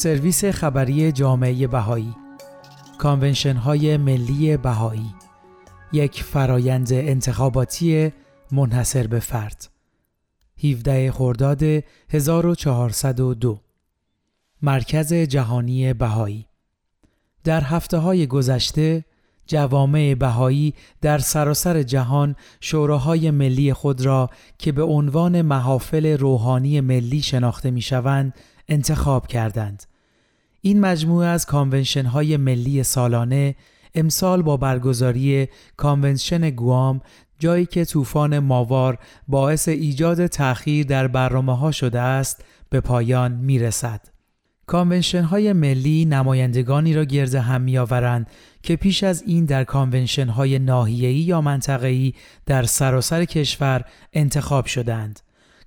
سرویس خبری جامعه بهایی. کانونشن های ملی بهایی. یک فرایند انتخاباتی منحصر به فرد. 17 خرداد 1402 مرکز جهانی بهایی. در هفته های گذشته جوامع بهایی در سراسر جهان شوراهای ملی خود را که به عنوان محافل روحانی ملی شناخته می شوند انتخاب کردند. این مجموعه از کانونشن های ملی سالانه امسال با برگزاری کانونشن گوام جایی که طوفان ماوار باعث ایجاد تأخیر در برنامه ها شده است به پایان می رسد. کانونشن های ملی نمایندگانی را گرد هم می آورند که پیش از این در کانونشن های ناحیه‌ای یا منطقه‌ای در سراسر کشور انتخاب شدند.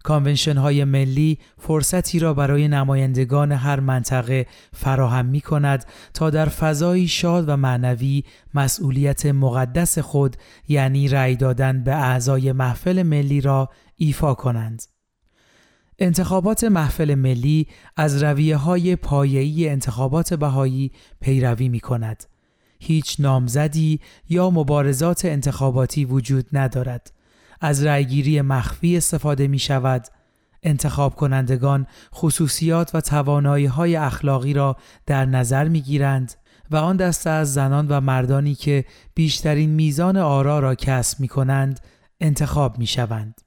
کانونشن های ملی فرصتی را برای نمایندگان هر منطقه فراهم می کند تا در فضایی شاد و معنوی مسئولیت مقدس خود یعنی رأی دادن به اعضای محفل ملی را ایفا کنند. انتخابات محفل ملی از رویه های پایه‌ای انتخابات بهایی پیروی می کند. هیچ نامزدی یا مبارزات انتخاباتی وجود ندارد. از رأیگیری مخفی استفاده می شود. انتخاب کنندگان خصوصیات و توانایی های اخلاقی را در نظر می گیرند و آن دسته از زنان و مردانی که بیشترین میزان آرا را کسب می کنند انتخاب می شوند.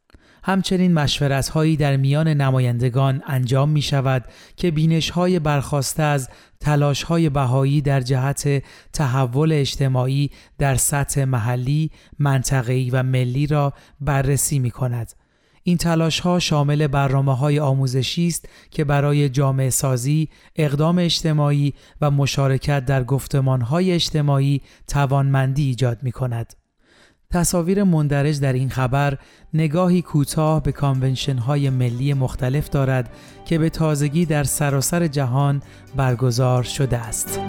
همچنین مشورت هایی در میان نمایندگان انجام می شود که بینش های برخواسته از تلاش های بهایی در جهت تحول اجتماعی در سطح محلی، منطقه‌ای و ملی را بررسی می کند. این تلاش ها شامل برنامه های آموزشی است که برای جامعه سازی، اقدام اجتماعی و مشارکت در گفتمان های اجتماعی توانمندی ایجاد می کند. تصاویر مندرج در این خبر نگاهی کوتاه به کانونشن های ملی مختلف دارد که به تازگی در سراسر جهان برگزار شده است.